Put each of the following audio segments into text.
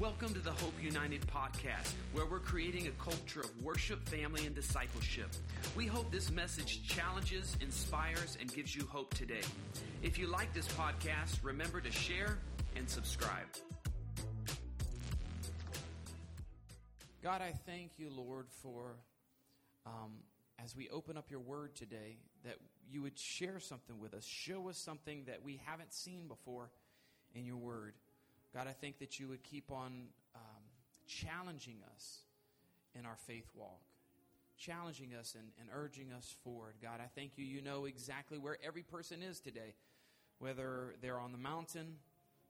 Welcome to the Hope United podcast, where we're creating a culture of worship, family, and discipleship. We hope this message challenges, inspires, and gives you hope today. If you like this podcast, remember to share and subscribe. God, I thank you, Lord, for um, as we open up your word today, that you would share something with us, show us something that we haven't seen before in your word. God, I think that you would keep on um, challenging us in our faith walk, challenging us and, and urging us forward. God, I thank you. You know exactly where every person is today, whether they're on the mountain,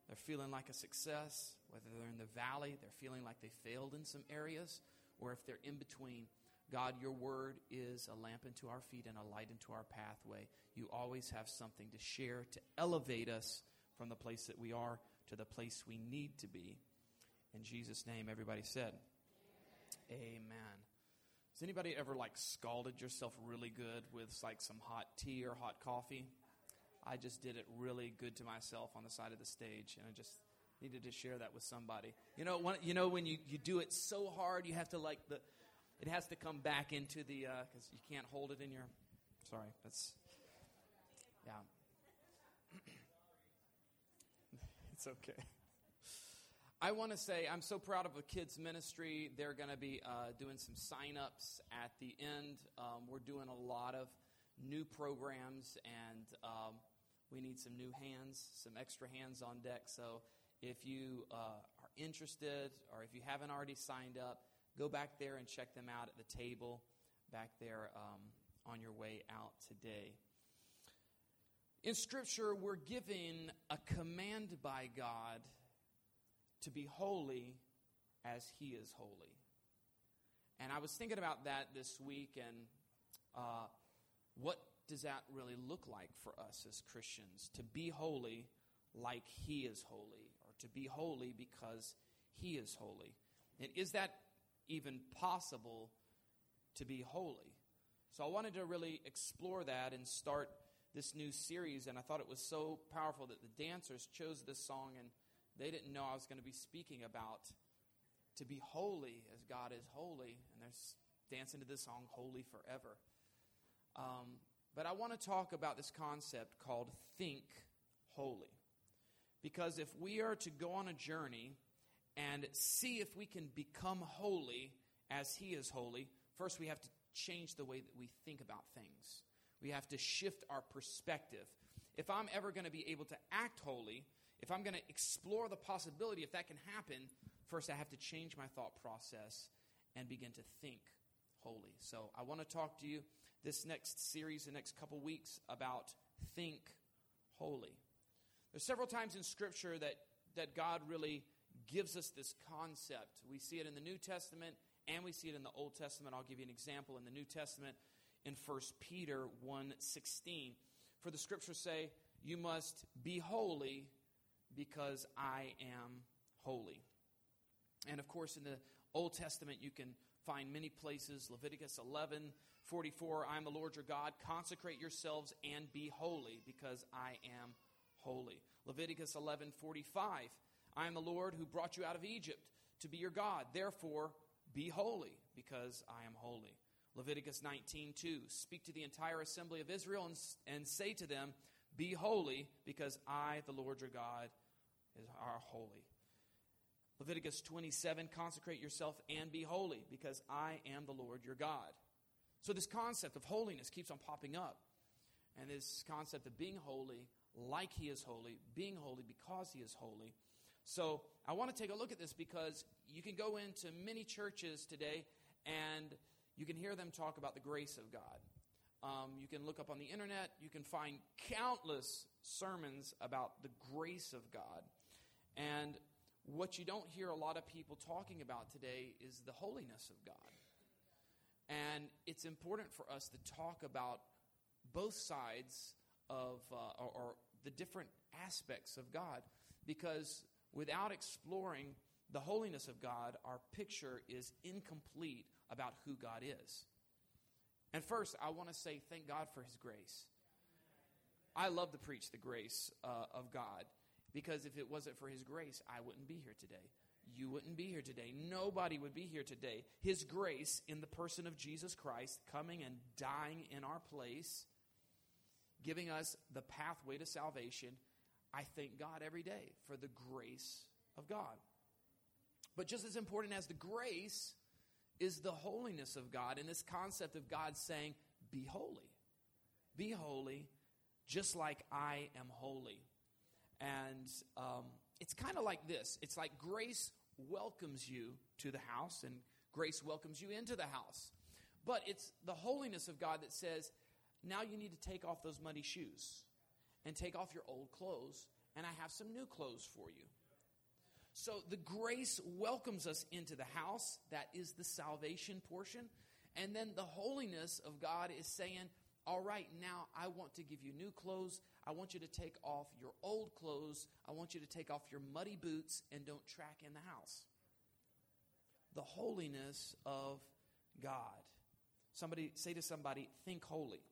they're feeling like a success, whether they're in the valley, they're feeling like they failed in some areas, or if they're in between. God, your word is a lamp unto our feet and a light into our pathway. You always have something to share to elevate us from the place that we are to the place we need to be. In Jesus' name, everybody said, Amen. Amen. Has anybody ever like scalded yourself really good with like some hot tea or hot coffee? I just did it really good to myself on the side of the stage, and I just needed to share that with somebody. You know, when, you know when you, you do it so hard, you have to like the, it has to come back into the, because uh, you can't hold it in your, sorry, that's, yeah. It's okay. I want to say I'm so proud of the kids' ministry. They're going to be uh, doing some sign-ups at the end. Um, we're doing a lot of new programs, and um, we need some new hands, some extra hands on deck. So if you uh, are interested, or if you haven't already signed up, go back there and check them out at the table back there um, on your way out today. In Scripture, we're given a command by God to be holy as He is holy. And I was thinking about that this week and uh, what does that really look like for us as Christians? To be holy like He is holy, or to be holy because He is holy. And is that even possible to be holy? So I wanted to really explore that and start this new series, and I thought it was so powerful that the dancers chose this song, and they didn't know I was going to be speaking about to be holy as God is holy, and they're dancing to this song, Holy Forever. Um, but I want to talk about this concept called think holy. Because if we are to go on a journey and see if we can become holy as He is holy, first we have to change the way that we think about things. We have to shift our perspective. If I'm ever going to be able to act holy, if I'm going to explore the possibility, if that can happen, first I have to change my thought process and begin to think holy. So I want to talk to you this next series, the next couple weeks, about think holy. There's several times in Scripture that, that God really gives us this concept. We see it in the New Testament and we see it in the Old Testament. I'll give you an example in the New Testament in 1 Peter 1:16. For the scriptures say, "You must be holy because I am holy." And of course in the Old Testament you can find many places Leviticus 11:44, "I am the Lord your God, consecrate yourselves and be holy because I am holy." Leviticus 11:45, "I am the Lord who brought you out of Egypt to be your God. Therefore, be holy because I am holy." Leviticus 19:2 Speak to the entire assembly of Israel and, and say to them, Be holy, because I, the Lord your God, is are holy. Leviticus 27 Consecrate yourself and be holy, because I am the Lord your God. So this concept of holiness keeps on popping up. And this concept of being holy like he is holy, being holy because he is holy. So I want to take a look at this because you can go into many churches today and you can hear them talk about the grace of God. Um, you can look up on the internet, you can find countless sermons about the grace of God. And what you don't hear a lot of people talking about today is the holiness of God. And it's important for us to talk about both sides of, uh, or, or the different aspects of God. Because without exploring the holiness of God, our picture is incomplete about who God is. And first, I want to say thank God for His grace. I love to preach the grace uh, of God because if it wasn't for His grace, I wouldn't be here today. you wouldn't be here today. Nobody would be here today. His grace in the person of Jesus Christ coming and dying in our place, giving us the pathway to salvation. I thank God every day for the grace of God. But just as important as the grace is the holiness of God and this concept of God saying, Be holy. Be holy, just like I am holy. And um, it's kind of like this it's like grace welcomes you to the house, and grace welcomes you into the house. But it's the holiness of God that says, now you need to take off those muddy shoes and take off your old clothes, and I have some new clothes for you. So the grace welcomes us into the house. That is the salvation portion. And then the holiness of God is saying, All right, now I want to give you new clothes. I want you to take off your old clothes. I want you to take off your muddy boots and don't track in the house. The holiness of God. Somebody say to somebody, think holy.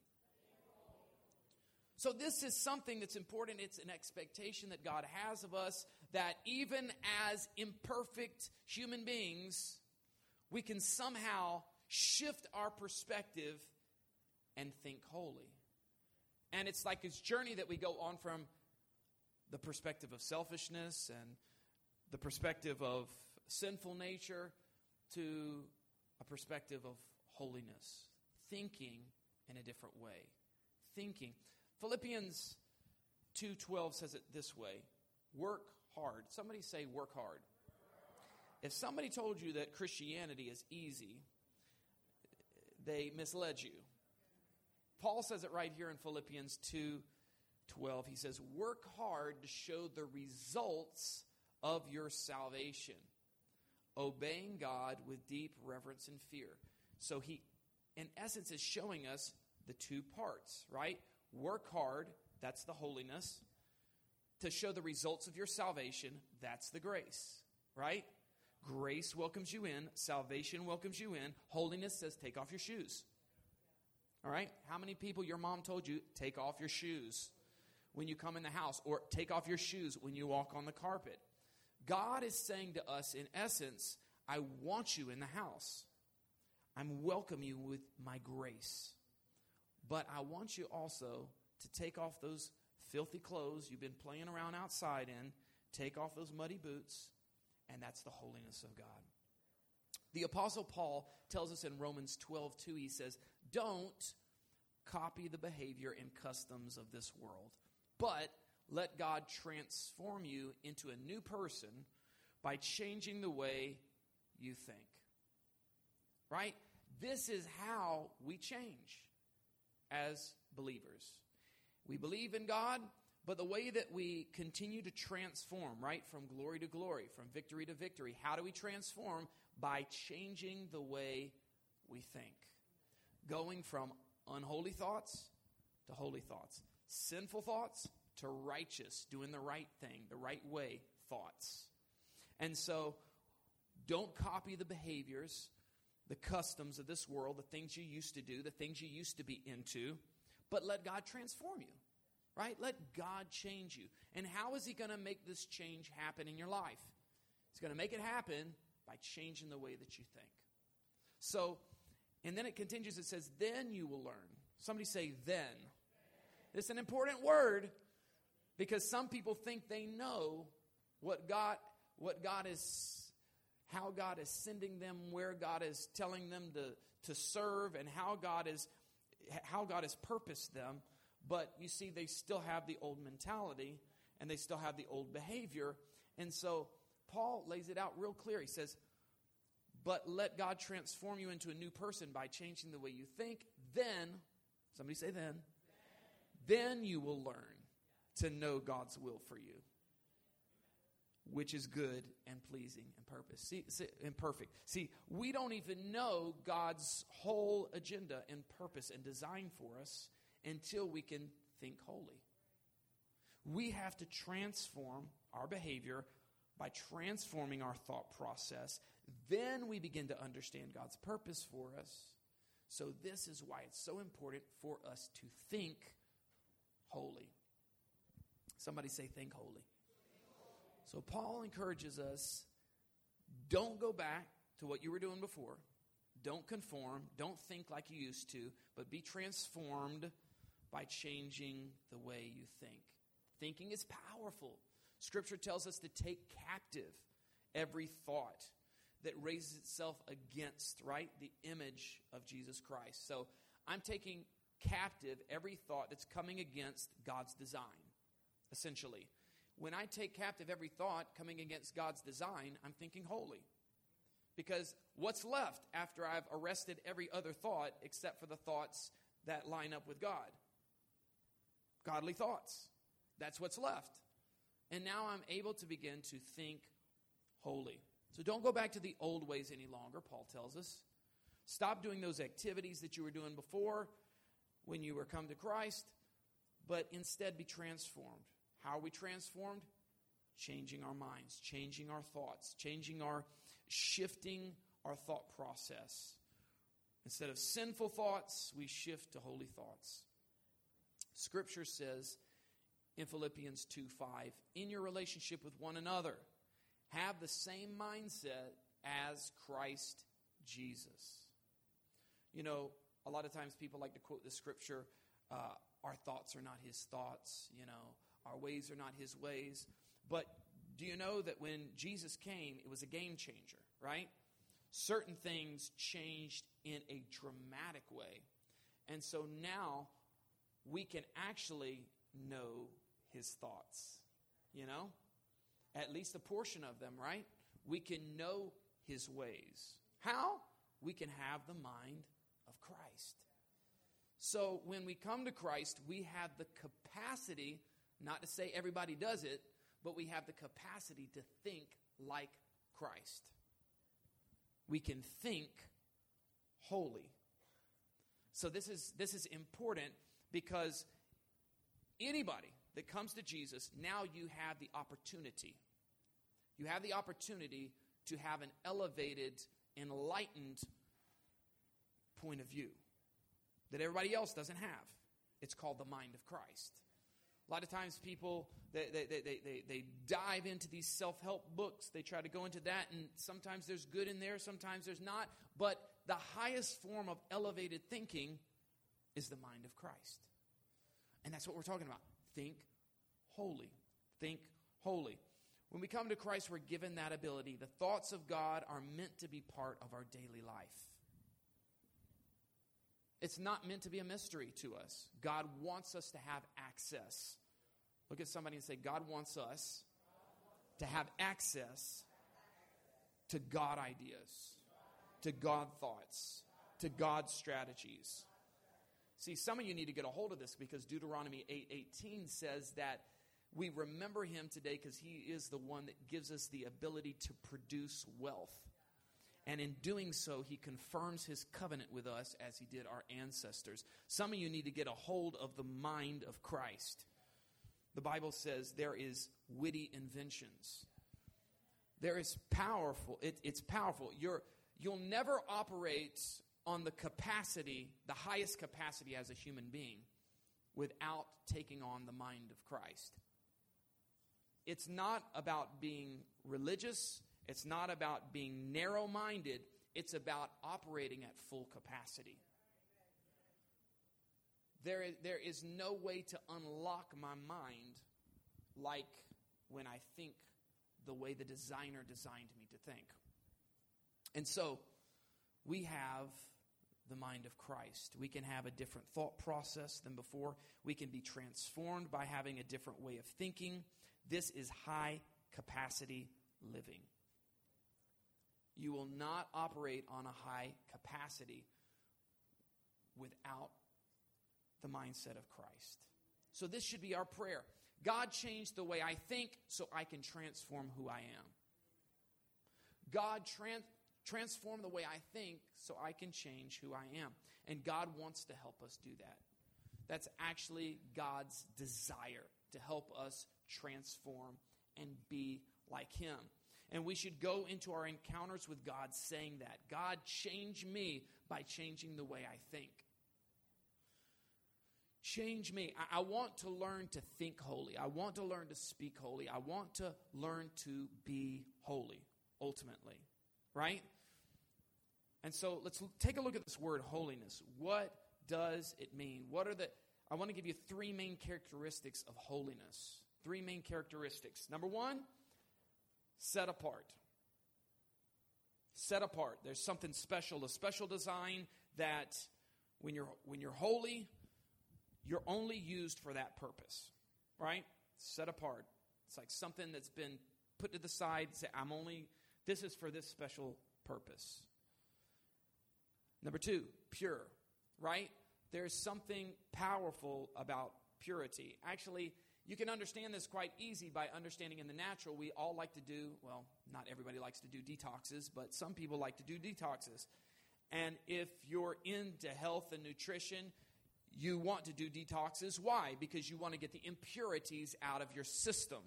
So, this is something that's important. It's an expectation that God has of us that even as imperfect human beings, we can somehow shift our perspective and think holy. And it's like this journey that we go on from the perspective of selfishness and the perspective of sinful nature to a perspective of holiness, thinking in a different way. Thinking. Philippians 2:12 says it this way, work hard. Somebody say work hard. If somebody told you that Christianity is easy, they misled you. Paul says it right here in Philippians 2:12. He says, "Work hard to show the results of your salvation, obeying God with deep reverence and fear." So he in essence is showing us the two parts, right? Work hard, that's the holiness. To show the results of your salvation, that's the grace, right? Grace welcomes you in, salvation welcomes you in, holiness says take off your shoes. All right? How many people your mom told you take off your shoes when you come in the house or take off your shoes when you walk on the carpet? God is saying to us in essence, I want you in the house. I'm welcome you with my grace. But I want you also to take off those filthy clothes you've been playing around outside in, take off those muddy boots, and that's the holiness of God. The Apostle Paul tells us in Romans 12, 2, he says, Don't copy the behavior and customs of this world, but let God transform you into a new person by changing the way you think. Right? This is how we change as believers. We believe in God, but the way that we continue to transform, right, from glory to glory, from victory to victory, how do we transform? By changing the way we think. Going from unholy thoughts to holy thoughts, sinful thoughts to righteous, doing the right thing, the right way thoughts. And so, don't copy the behaviors the customs of this world, the things you used to do, the things you used to be into, but let God transform you, right? Let God change you. And how is He going to make this change happen in your life? He's going to make it happen by changing the way that you think. So, and then it continues, it says, then you will learn. Somebody say, then. It's an important word because some people think they know what God, what God is how God is sending them, where God is telling them to, to serve, and how God is how God has purposed them. But you see, they still have the old mentality and they still have the old behavior. And so Paul lays it out real clear. He says, But let God transform you into a new person by changing the way you think. Then, somebody say then, then you will learn to know God's will for you which is good and pleasing and purpose. See, see, and perfect. See, we don't even know God's whole agenda and purpose and design for us until we can think holy. We have to transform our behavior by transforming our thought process. Then we begin to understand God's purpose for us. So, this is why it's so important for us to think holy. Somebody say, think holy. So Paul encourages us Don't go back to what you were doing before. Don't conform. Don't think like you used to, but be transformed by changing the way you think. Thinking is powerful. Scripture tells us to take captive every thought that raises itself against, right, the image of Jesus Christ. So I'm taking captive every thought that's coming against God's design, essentially. When I take captive every thought coming against God's design, I'm thinking holy. Because what's left after I've arrested every other thought except for the thoughts that line up with God? Godly thoughts. That's what's left. And now I'm able to begin to think holy. So don't go back to the old ways any longer, Paul tells us. Stop doing those activities that you were doing before when you were come to Christ, but instead be transformed. How are we transformed? Changing our minds, changing our thoughts, changing our shifting our thought process. Instead of sinful thoughts, we shift to holy thoughts. Scripture says in Philippians 2 5, in your relationship with one another, have the same mindset as Christ Jesus. You know, a lot of times people like to quote the scripture, uh, our thoughts are not his thoughts, you know, our ways are not his ways. But do you know that when Jesus came, it was a game changer, right? Certain things changed in a dramatic way. And so now we can actually know his thoughts, you know? At least a portion of them, right? We can know his ways. How? We can have the mind of Christ. So when we come to Christ, we have the capacity, not to say everybody does it, but we have the capacity to think like Christ. We can think holy. So this is this is important because anybody that comes to Jesus, now you have the opportunity. You have the opportunity to have an elevated, enlightened point of view that everybody else doesn't have. It's called the mind of Christ. A lot of times people they, they, they, they, they dive into these self-help books. They try to go into that, and sometimes there's good in there, sometimes there's not. But the highest form of elevated thinking is the mind of Christ. And that's what we're talking about. Think holy. Think holy. When we come to Christ, we're given that ability. The thoughts of God are meant to be part of our daily life. It's not meant to be a mystery to us. God wants us to have access. Look at somebody and say, God wants us to have access to God ideas, to God thoughts, to God strategies. See, some of you need to get a hold of this because Deuteronomy 8:18 says that we remember him today because he is the one that gives us the ability to produce wealth. And in doing so, he confirms his covenant with us as he did our ancestors. Some of you need to get a hold of the mind of Christ. The Bible says there is witty inventions. There is powerful, it, it's powerful. You're, you'll never operate on the capacity, the highest capacity as a human being, without taking on the mind of Christ. It's not about being religious, it's not about being narrow minded, it's about operating at full capacity. There is, there is no way to unlock my mind like when I think the way the designer designed me to think. And so we have the mind of Christ. We can have a different thought process than before. We can be transformed by having a different way of thinking. This is high capacity living. You will not operate on a high capacity without the mindset of Christ. So, this should be our prayer. God, change the way I think so I can transform who I am. God, trans- transform the way I think so I can change who I am. And God wants to help us do that. That's actually God's desire to help us transform and be like Him. And we should go into our encounters with God saying that God, change me by changing the way I think. Change me. I, I, want to learn to think holy. I want to learn to speak holy. I want to learn to be holy. ultimately, right? And so let's take a look at this word holiness. What does it mean? What are the I want to give you three main characteristics of holiness. Three main characteristics. Number 1, set apart. Set apart. There's something special, a special design that when you're when you're holy, you're only used for that purpose. Right? Set apart. It's like something that's been put to the side, say, I'm only this is for this special purpose. Number two, pure, right? There's something powerful about purity. Actually, you can understand this quite easy by understanding in the natural. We all like to do, well, not everybody likes to do detoxes, but some people like to do detoxes. And if you're into health and nutrition, you want to do detoxes. Why? Because you want to get the impurities out of your system.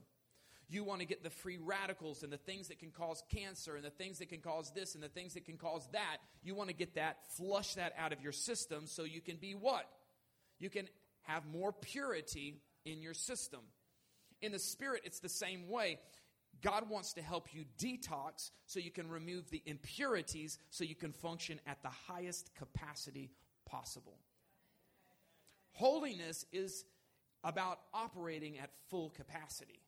You want to get the free radicals and the things that can cause cancer and the things that can cause this and the things that can cause that. You want to get that, flush that out of your system so you can be what? You can have more purity in your system. In the spirit, it's the same way. God wants to help you detox so you can remove the impurities so you can function at the highest capacity possible. Holiness is about operating at full capacity.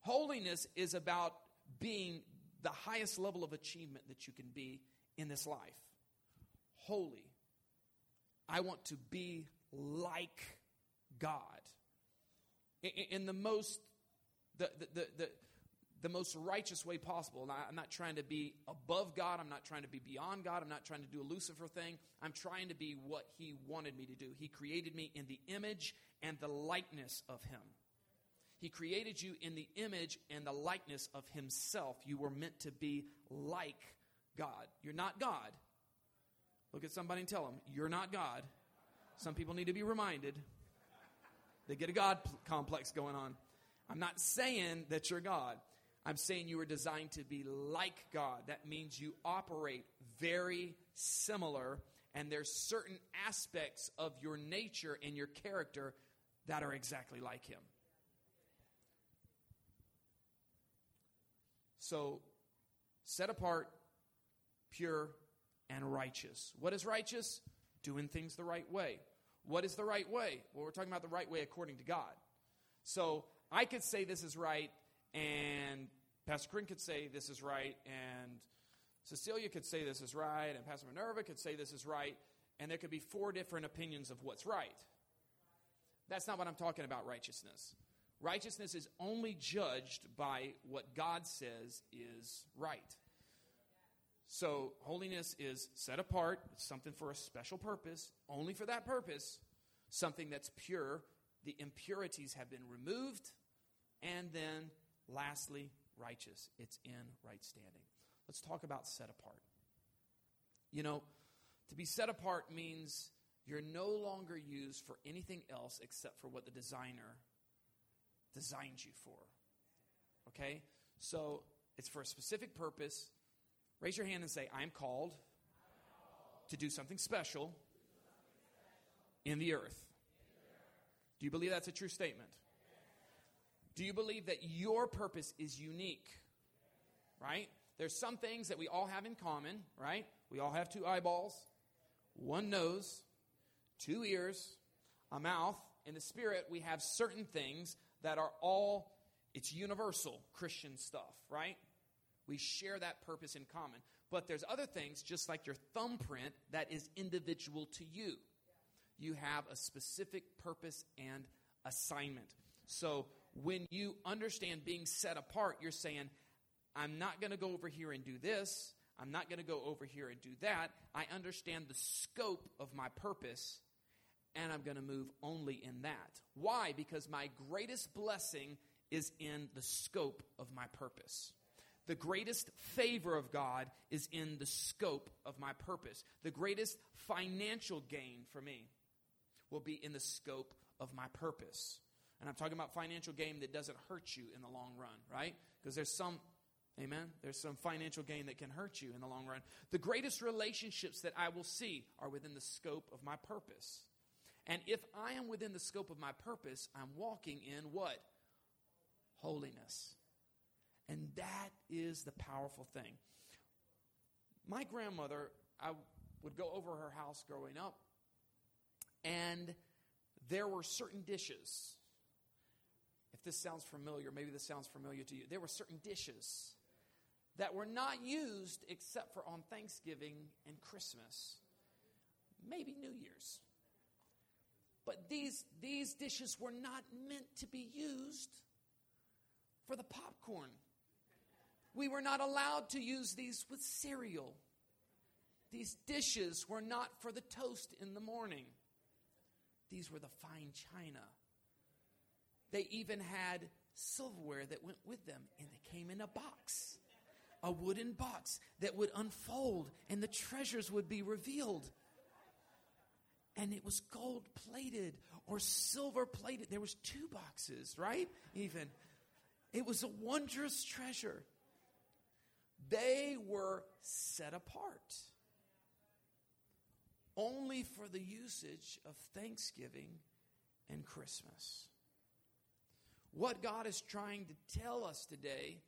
Holiness is about being the highest level of achievement that you can be in this life. Holy. I want to be like God. In, the most the, the, the, the, most righteous way possible. And I, I'm not trying to be above God. I'm not trying to be beyond God. I'm not trying to do a Lucifer thing. I'm trying to be what He wanted me to do. He created me in the image and the likeness of Him. He created you in the image and the likeness of Himself. You were meant to be like God. You're not God. Look at somebody and tell them, You're not God. Some people need to be reminded. They get a God complex going on. I'm not saying that you're God. I'm saying you were designed to be like God. That means you operate very similar, and there's certain aspects of your nature and your character that are exactly like Him. So, set apart, pure, and righteous. What is righteous? Doing things the right way. What is the right way? Well, we're talking about the right way according to God. So, I could say this is right, and Pastor Corinne could say this is right, and Cecilia could say this is right, and Pastor Minerva could say this is right, and there could be four different opinions of what's right. That's not what I'm talking about, righteousness. Righteousness is only judged by what God says is right. So, holiness is set apart, it's something for a special purpose, only for that purpose, something that's pure. The impurities have been removed. And then, lastly, righteous. It's in right standing. Let's talk about set apart. You know, to be set apart means you're no longer used for anything else except for what the designer designed you for. Okay? So it's for a specific purpose. Raise your hand and say, I'm called to do something special in the earth. Do you believe that's a true statement? Do you believe that your purpose is unique? Right? There's some things that we all have in common, right? We all have two eyeballs, one nose, two ears, a mouth. In the spirit, we have certain things that are all, it's universal Christian stuff, right? We share that purpose in common. But there's other things, just like your thumbprint, that is individual to you. You have a specific purpose and assignment. So when you understand being set apart, you're saying, I'm not going to go over here and do this. I'm not going to go over here and do that. I understand the scope of my purpose and I'm going to move only in that. Why? Because my greatest blessing is in the scope of my purpose. The greatest favor of God is in the scope of my purpose. The greatest financial gain for me will be in the scope of my purpose. And I'm talking about financial gain that doesn't hurt you in the long run, right? Because there's some, amen, there's some financial gain that can hurt you in the long run. The greatest relationships that I will see are within the scope of my purpose. And if I am within the scope of my purpose, I'm walking in what? Holiness. And that is the powerful thing. My grandmother, I would go over her house growing up, and there were certain dishes. If this sounds familiar, maybe this sounds familiar to you. There were certain dishes that were not used except for on Thanksgiving and Christmas, maybe New Year's. But these, these dishes were not meant to be used for the popcorn. We were not allowed to use these with cereal. These dishes were not for the toast in the morning. These were the fine china. They even had silverware that went with them, and they came in a box, a wooden box that would unfold, and the treasures would be revealed and it was gold plated or silver plated. There was two boxes, right? Even. It was a wondrous treasure. They were set apart only for the usage of Thanksgiving and Christmas. What God is trying to tell us today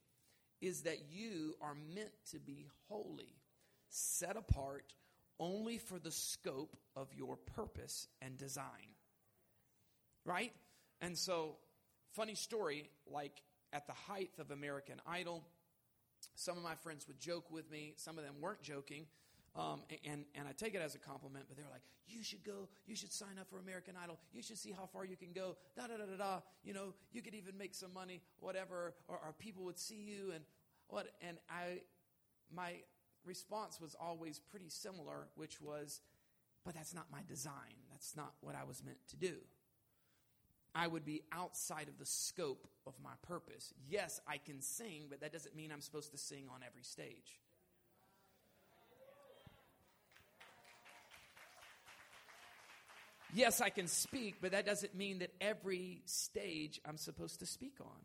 is that you are meant to be holy, set apart only for the scope of your purpose and design. Right? And so, funny story like at the height of American Idol, some of my friends would joke with me, some of them weren't joking. Um, and, and I take it as a compliment, but they're like, you should go, you should sign up for American Idol, you should see how far you can go, da da da da da. You know, you could even make some money, whatever, or, or people would see you and what. And I, my response was always pretty similar, which was, but that's not my design. That's not what I was meant to do. I would be outside of the scope of my purpose. Yes, I can sing, but that doesn't mean I'm supposed to sing on every stage. Yes, I can speak, but that doesn't mean that every stage I'm supposed to speak on.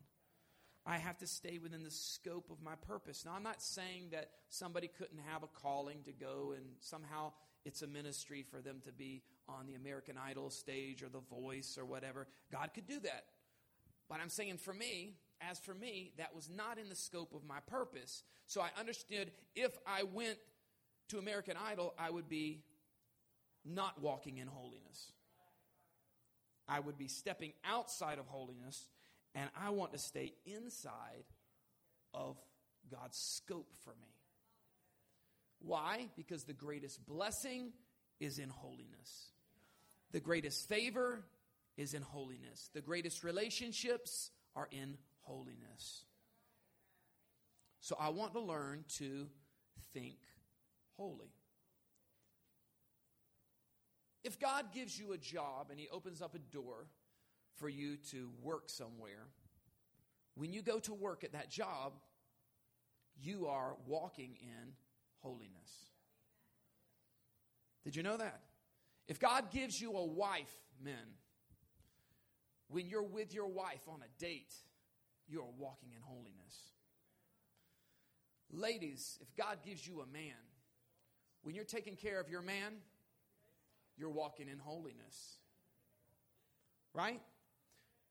I have to stay within the scope of my purpose. Now, I'm not saying that somebody couldn't have a calling to go and somehow it's a ministry for them to be on the American Idol stage or The Voice or whatever. God could do that. But I'm saying for me, as for me, that was not in the scope of my purpose. So I understood if I went to American Idol, I would be not walking in holiness. I would be stepping outside of holiness and I want to stay inside of God's scope for me. Why? Because the greatest blessing is in holiness. The greatest favor is in holiness. The greatest relationships are in holiness. So I want to learn to think holy. If God gives you a job and He opens up a door for you to work somewhere, when you go to work at that job, you are walking in holiness. Did you know that? If God gives you a wife, men, when you're with your wife on a date, you are walking in holiness. Ladies, if God gives you a man, when you're taking care of your man, you're walking in holiness. Right?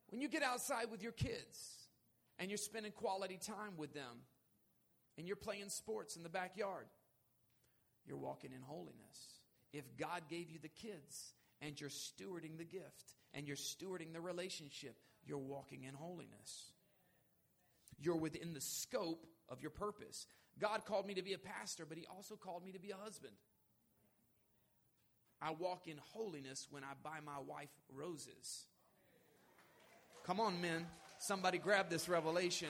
When you get outside with your kids and you're spending quality time with them and you're playing sports in the backyard, you're walking in holiness. If God gave you the kids and you're stewarding the gift and you're stewarding the relationship, you're walking in holiness. You're within the scope of your purpose. God called me to be a pastor, but He also called me to be a husband. I walk in holiness when I buy my wife roses. Come on, men. Somebody grab this revelation.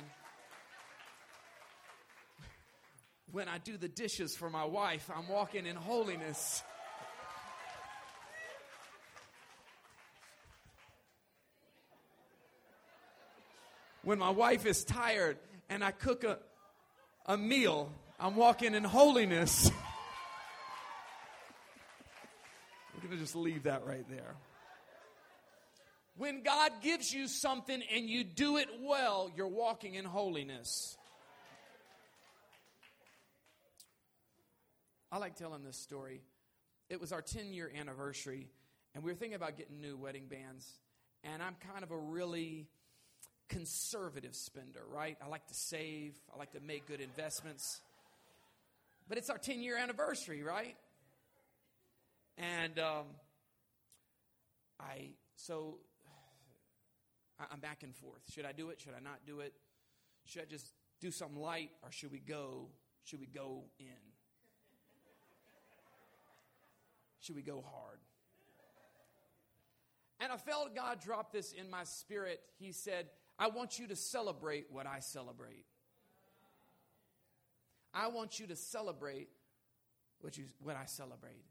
When I do the dishes for my wife, I'm walking in holiness. When my wife is tired and I cook a, a meal, I'm walking in holiness. We're going to just leave that right there. When God gives you something and you do it well, you're walking in holiness. I like telling this story. It was our 10 year anniversary, and we were thinking about getting new wedding bands. And I'm kind of a really conservative spender, right? I like to save, I like to make good investments. But it's our 10 year anniversary, right? And um, I, so I'm back and forth. Should I do it? Should I not do it? Should I just do something light or should we go? Should we go in? Should we go hard? And I felt God drop this in my spirit. He said, I want you to celebrate what I celebrate. I want you to celebrate what, you, what I celebrate.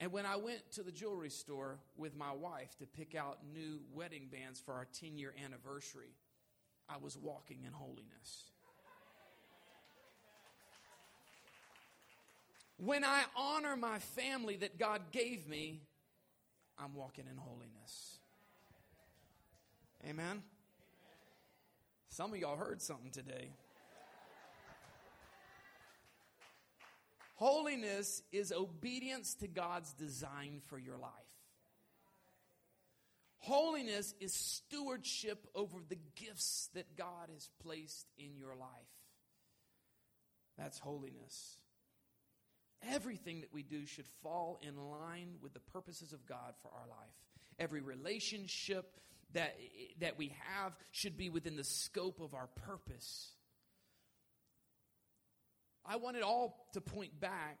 And when I went to the jewelry store with my wife to pick out new wedding bands for our 10 year anniversary, I was walking in holiness. When I honor my family that God gave me, I'm walking in holiness. Amen. Some of y'all heard something today. Holiness is obedience to God's design for your life. Holiness is stewardship over the gifts that God has placed in your life. That's holiness. Everything that we do should fall in line with the purposes of God for our life. Every relationship that, that we have should be within the scope of our purpose. I want it all to point back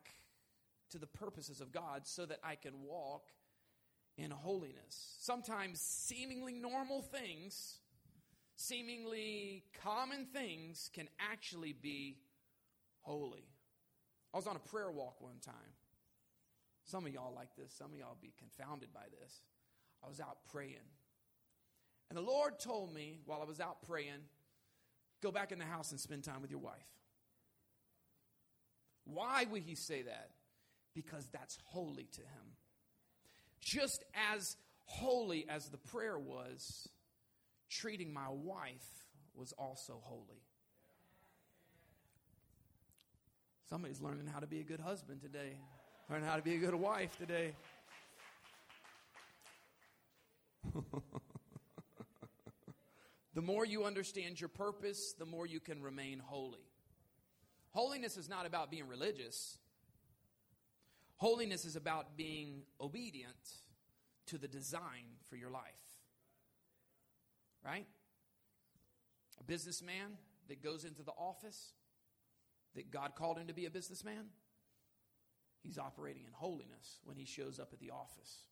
to the purposes of God so that I can walk in holiness. Sometimes seemingly normal things, seemingly common things, can actually be holy. I was on a prayer walk one time. Some of y'all like this, some of y'all be confounded by this. I was out praying. And the Lord told me while I was out praying, go back in the house and spend time with your wife. Why would he say that? Because that's holy to him. Just as holy as the prayer was, treating my wife was also holy. Somebody's learning how to be a good husband today, learning how to be a good wife today. the more you understand your purpose, the more you can remain holy. Holiness is not about being religious. Holiness is about being obedient to the design for your life. Right? A businessman that goes into the office that God called him to be a businessman, he's operating in holiness when he shows up at the office.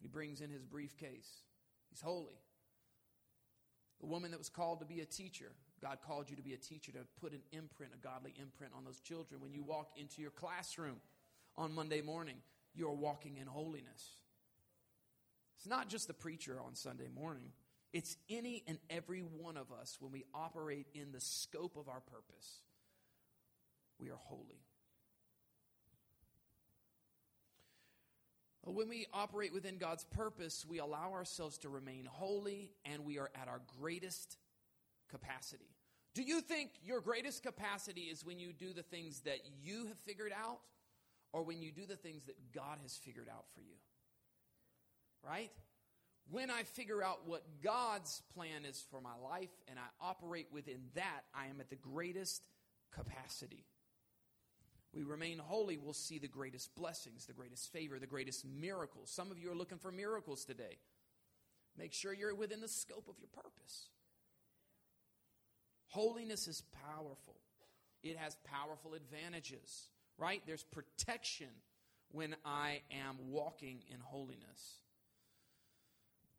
He brings in his briefcase. He's holy. The woman that was called to be a teacher, God called you to be a teacher to put an imprint, a godly imprint on those children. When you walk into your classroom on Monday morning, you're walking in holiness. It's not just the preacher on Sunday morning, it's any and every one of us when we operate in the scope of our purpose. We are holy. When we operate within God's purpose, we allow ourselves to remain holy and we are at our greatest capacity. Do you think your greatest capacity is when you do the things that you have figured out or when you do the things that God has figured out for you? Right? When I figure out what God's plan is for my life and I operate within that, I am at the greatest capacity. We remain holy, we'll see the greatest blessings, the greatest favor, the greatest miracles. Some of you are looking for miracles today. Make sure you're within the scope of your purpose. Holiness is powerful, it has powerful advantages, right? There's protection when I am walking in holiness.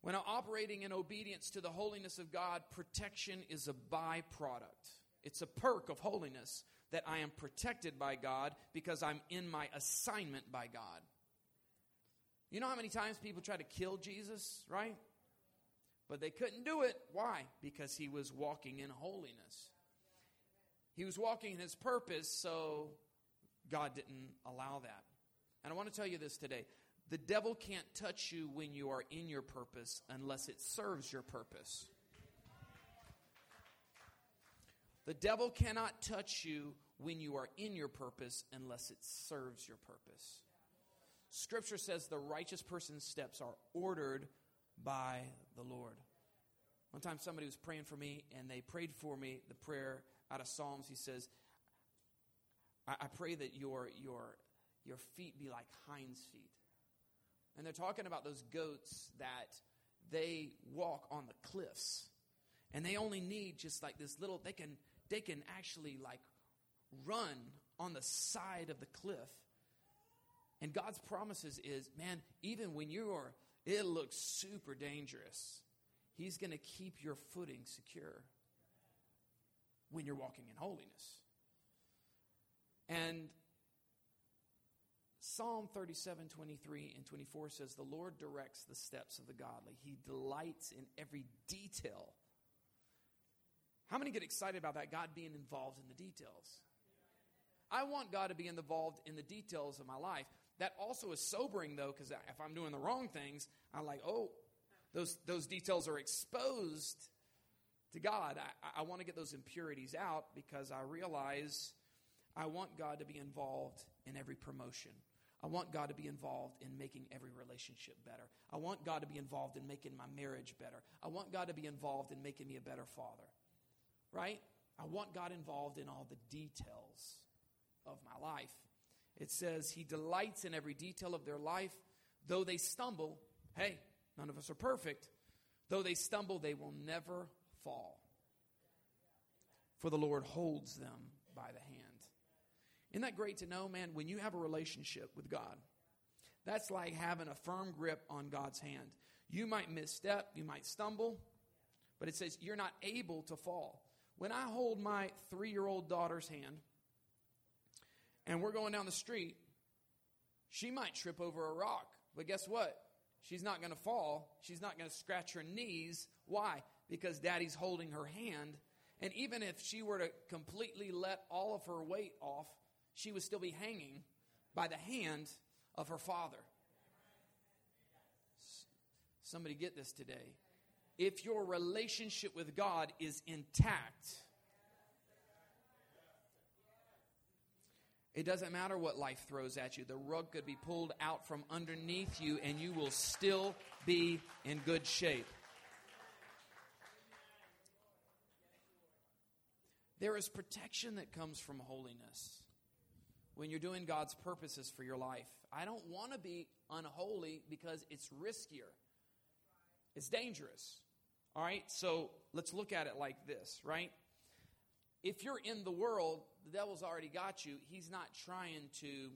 When I'm operating in obedience to the holiness of God, protection is a byproduct. It's a perk of holiness that I am protected by God because I'm in my assignment by God. You know how many times people try to kill Jesus, right? But they couldn't do it. Why? Because he was walking in holiness. He was walking in his purpose, so God didn't allow that. And I want to tell you this today the devil can't touch you when you are in your purpose unless it serves your purpose. The devil cannot touch you when you are in your purpose unless it serves your purpose. Scripture says the righteous person's steps are ordered by the Lord. One time somebody was praying for me and they prayed for me the prayer out of Psalms. He says, I, I pray that your, your, your feet be like hinds feet. And they're talking about those goats that they walk on the cliffs. And they only need just like this little, they can, they can actually like run on the side of the cliff. And God's promises is, man, even when you are, it looks super dangerous, He's going to keep your footing secure when you're walking in holiness. And Psalm 37, 23 and 24 says, The Lord directs the steps of the godly. He delights in every detail. How many get excited about that? God being involved in the details. I want God to be involved in the details of my life. That also is sobering, though, because if I'm doing the wrong things, I'm like, oh, those, those details are exposed to God. I, I want to get those impurities out because I realize I want God to be involved in every promotion. I want God to be involved in making every relationship better. I want God to be involved in making my marriage better. I want God to be involved in making me a better father. Right? I want God involved in all the details of my life. It says, He delights in every detail of their life. Though they stumble, hey, none of us are perfect. Though they stumble, they will never fall. For the Lord holds them by the hand. Isn't that great to know, man? When you have a relationship with God, that's like having a firm grip on God's hand. You might misstep, you might stumble, but it says you're not able to fall. When I hold my three year old daughter's hand and we're going down the street, she might trip over a rock, but guess what? She's not going to fall. She's not going to scratch her knees. Why? Because daddy's holding her hand. And even if she were to completely let all of her weight off, she would still be hanging by the hand of her father. Somebody get this today. If your relationship with God is intact, it doesn't matter what life throws at you. The rug could be pulled out from underneath you, and you will still be in good shape. There is protection that comes from holiness when you're doing God's purposes for your life. I don't want to be unholy because it's riskier, it's dangerous. All right, so let's look at it like this, right? If you're in the world, the devil's already got you. He's not trying to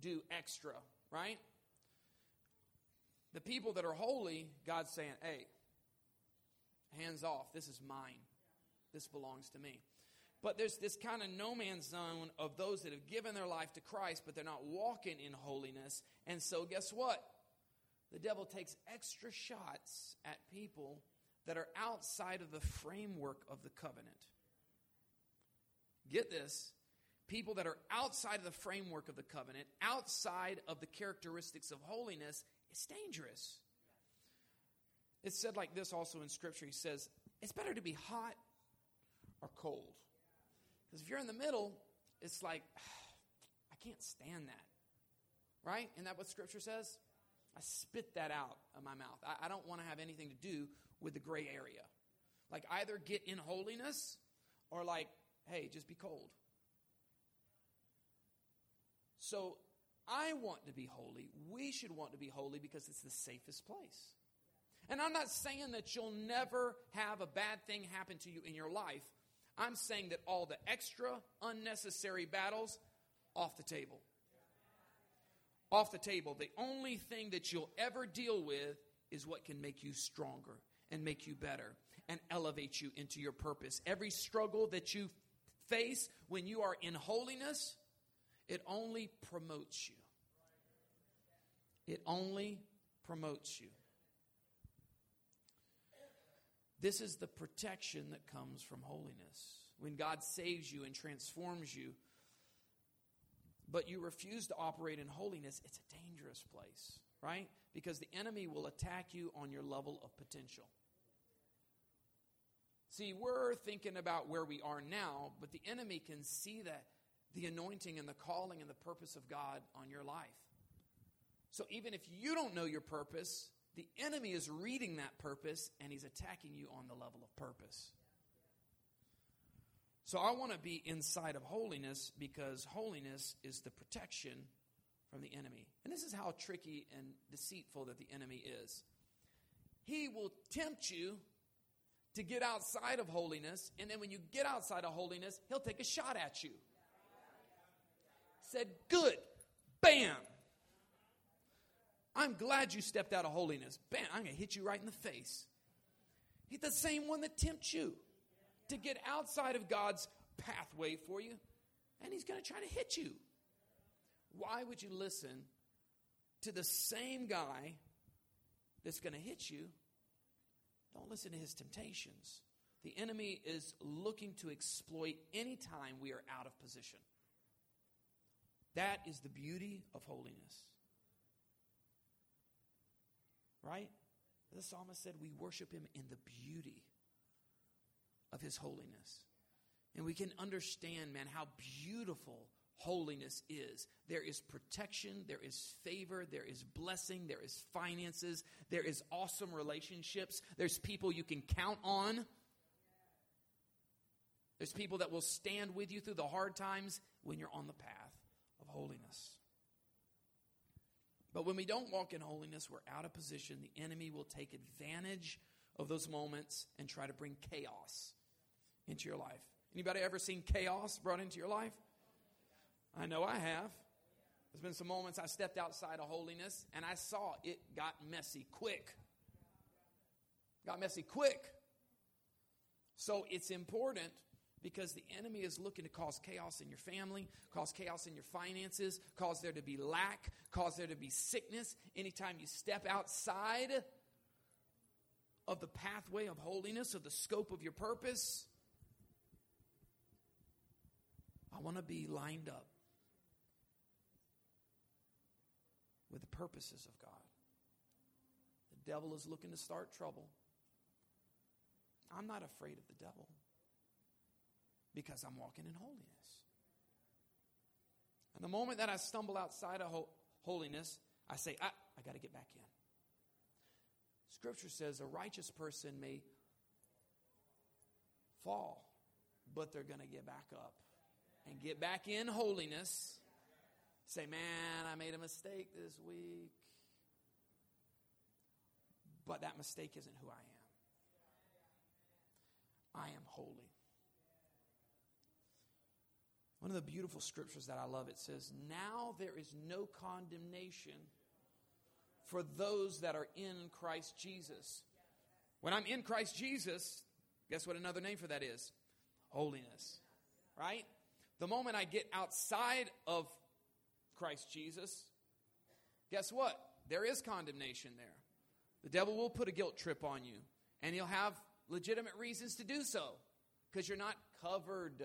do extra, right? The people that are holy, God's saying, hey, hands off. This is mine. This belongs to me. But there's this kind of no man's zone of those that have given their life to Christ, but they're not walking in holiness. And so, guess what? The devil takes extra shots at people that are outside of the framework of the covenant. Get this people that are outside of the framework of the covenant, outside of the characteristics of holiness, it's dangerous. It's said like this also in Scripture. He says, It's better to be hot or cold. Because if you're in the middle, it's like, I can't stand that. Right? Isn't that what Scripture says? I spit that out of my mouth. I, I don't want to have anything to do with the gray area. Like, either get in holiness or, like, hey, just be cold. So, I want to be holy. We should want to be holy because it's the safest place. And I'm not saying that you'll never have a bad thing happen to you in your life. I'm saying that all the extra unnecessary battles off the table. Off the table. The only thing that you'll ever deal with is what can make you stronger and make you better and elevate you into your purpose. Every struggle that you face when you are in holiness, it only promotes you. It only promotes you. This is the protection that comes from holiness. When God saves you and transforms you, but you refuse to operate in holiness, it's a dangerous place, right? Because the enemy will attack you on your level of potential. See, we're thinking about where we are now, but the enemy can see that the anointing and the calling and the purpose of God on your life. So even if you don't know your purpose, the enemy is reading that purpose and he's attacking you on the level of purpose. So I want to be inside of holiness because holiness is the protection from the enemy. And this is how tricky and deceitful that the enemy is. He will tempt you to get outside of holiness, and then when you get outside of holiness, he'll take a shot at you. Said, Good, bam. I'm glad you stepped out of holiness. Bam, I'm going to hit you right in the face. He's the same one that tempts you to get outside of God's pathway for you, and he's going to try to hit you. Why would you listen to the same guy that's going to hit you? Don't listen to his temptations. The enemy is looking to exploit any time we are out of position. That is the beauty of holiness. Right? The psalmist said we worship him in the beauty of his holiness. And we can understand, man, how beautiful holiness is. There is protection, there is favor, there is blessing, there is finances, there is awesome relationships, there's people you can count on. There's people that will stand with you through the hard times when you're on the path of holiness. But when we don't walk in holiness, we're out of position. The enemy will take advantage of those moments and try to bring chaos into your life. Anybody ever seen chaos brought into your life? I know I have. There's been some moments I stepped outside of holiness and I saw it got messy quick. Got messy quick. So it's important because the enemy is looking to cause chaos in your family, cause chaos in your finances, cause there to be lack, cause there to be sickness. Anytime you step outside of the pathway of holiness, of the scope of your purpose, I want to be lined up with the purposes of God. The devil is looking to start trouble. I'm not afraid of the devil because I'm walking in holiness. And the moment that I stumble outside of holiness, I say, ah, I got to get back in. Scripture says a righteous person may fall, but they're going to get back up and get back in holiness. Say, man, I made a mistake this week. But that mistake isn't who I am. I am holy. One of the beautiful scriptures that I love, it says, Now there is no condemnation for those that are in Christ Jesus. When I'm in Christ Jesus, guess what another name for that is? Holiness. Right? The moment I get outside of Christ Jesus, guess what? There is condemnation there. The devil will put a guilt trip on you, and he'll have legitimate reasons to do so because you're not covered.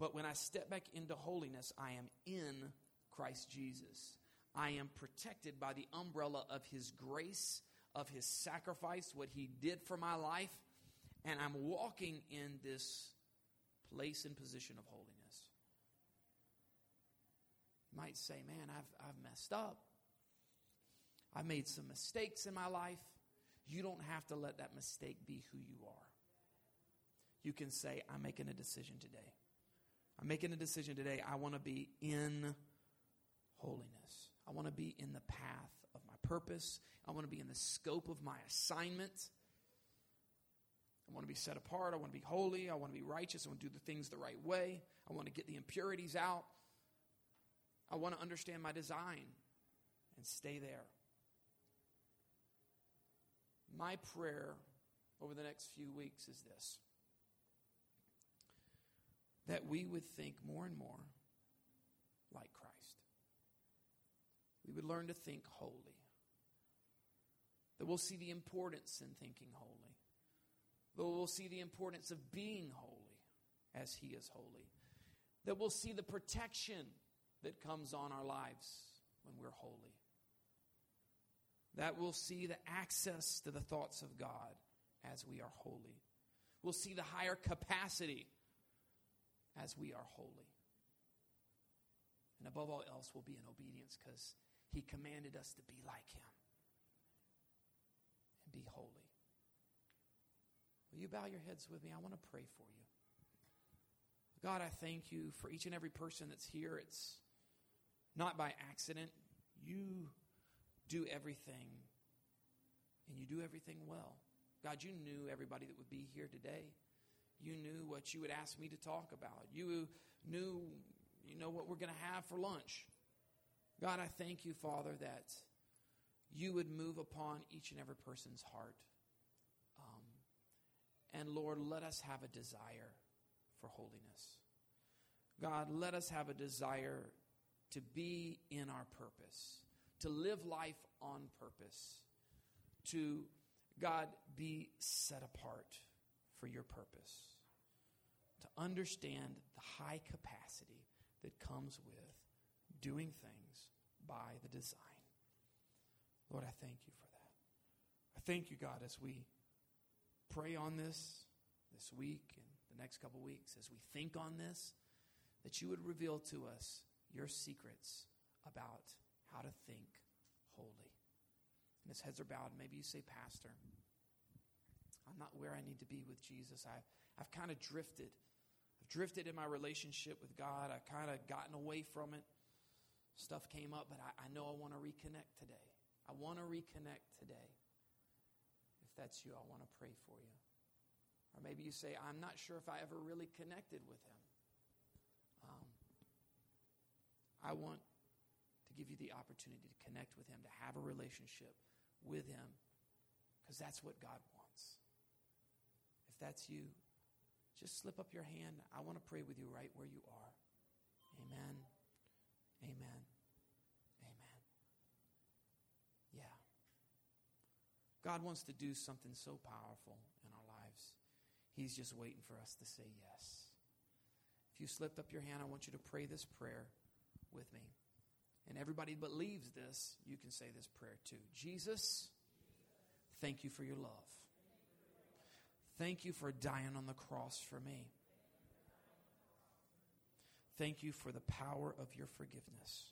But when I step back into holiness, I am in Christ Jesus. I am protected by the umbrella of his grace, of his sacrifice, what he did for my life, and I'm walking in this place and position of holiness. You might say, Man, I've, I've messed up. I've made some mistakes in my life. You don't have to let that mistake be who you are. You can say, I'm making a decision today. I'm making a decision today. I want to be in holiness. I want to be in the path of my purpose. I want to be in the scope of my assignment. I want to be set apart. I want to be holy. I want to be righteous. I want to do the things the right way. I want to get the impurities out. I want to understand my design and stay there. My prayer over the next few weeks is this that we would think more and more like Christ. We would learn to think holy. That we'll see the importance in thinking holy. That we'll see the importance of being holy as He is holy. That we'll see the protection that comes on our lives when we're holy. That we'll see the access to the thoughts of God as we are holy. We'll see the higher capacity as we are holy. And above all else, we'll be in obedience because He commanded us to be like Him. And be holy. Will you bow your heads with me? I want to pray for you. God, I thank you for each and every person that's here. It's not by accident. You do everything, and you do everything well. God, you knew everybody that would be here today. You knew what you would ask me to talk about. You knew, you know, what we're going to have for lunch. God, I thank you, Father, that you would move upon each and every person's heart. And Lord, let us have a desire for holiness. God, let us have a desire to be in our purpose, to live life on purpose, to, God, be set apart for your purpose, to understand the high capacity that comes with doing things by the design. Lord, I thank you for that. I thank you, God, as we pray on this this week and the next couple weeks, as we think on this, that you would reveal to us your secrets about how to think holy. And as heads are bowed, maybe you say, Pastor, I'm not where I need to be with Jesus. I, I've kind of drifted. I've drifted in my relationship with God. I've kind of gotten away from it. Stuff came up, but I, I know I want to reconnect today. I want to reconnect today. That's you, I want to pray for you. Or maybe you say, I'm not sure if I ever really connected with Him. Um, I want to give you the opportunity to connect with Him, to have a relationship with Him, because that's what God wants. If that's you, just slip up your hand. I want to pray with you right where you are. Amen. Amen. Yeah. God wants to do something so powerful in our lives. He's just waiting for us to say yes. If you slipped up your hand, I want you to pray this prayer with me. And everybody believes this, you can say this prayer too. Jesus, thank you for your love. Thank you for dying on the cross for me. Thank you for the power of your forgiveness.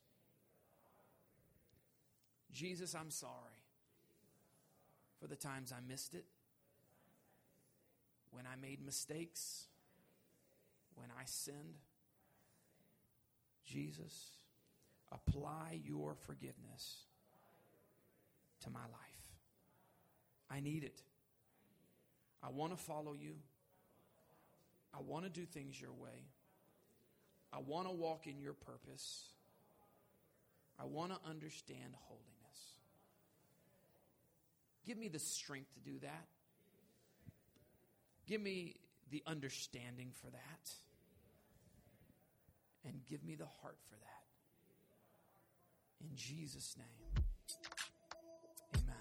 Jesus, I'm sorry for the times I missed it, when I made mistakes, when I sinned. Jesus, apply your forgiveness to my life. I need it. I want to follow you. I want to do things your way. I want to walk in your purpose. I want to understand holiness. Give me the strength to do that. Give me the understanding for that. And give me the heart for that. In Jesus' name. Amen.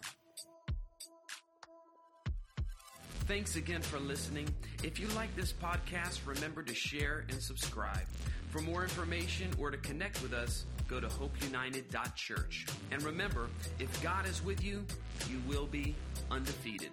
Thanks again for listening. If you like this podcast, remember to share and subscribe. For more information or to connect with us, go to hopeunited.church. And remember, if God is with you, you will be undefeated.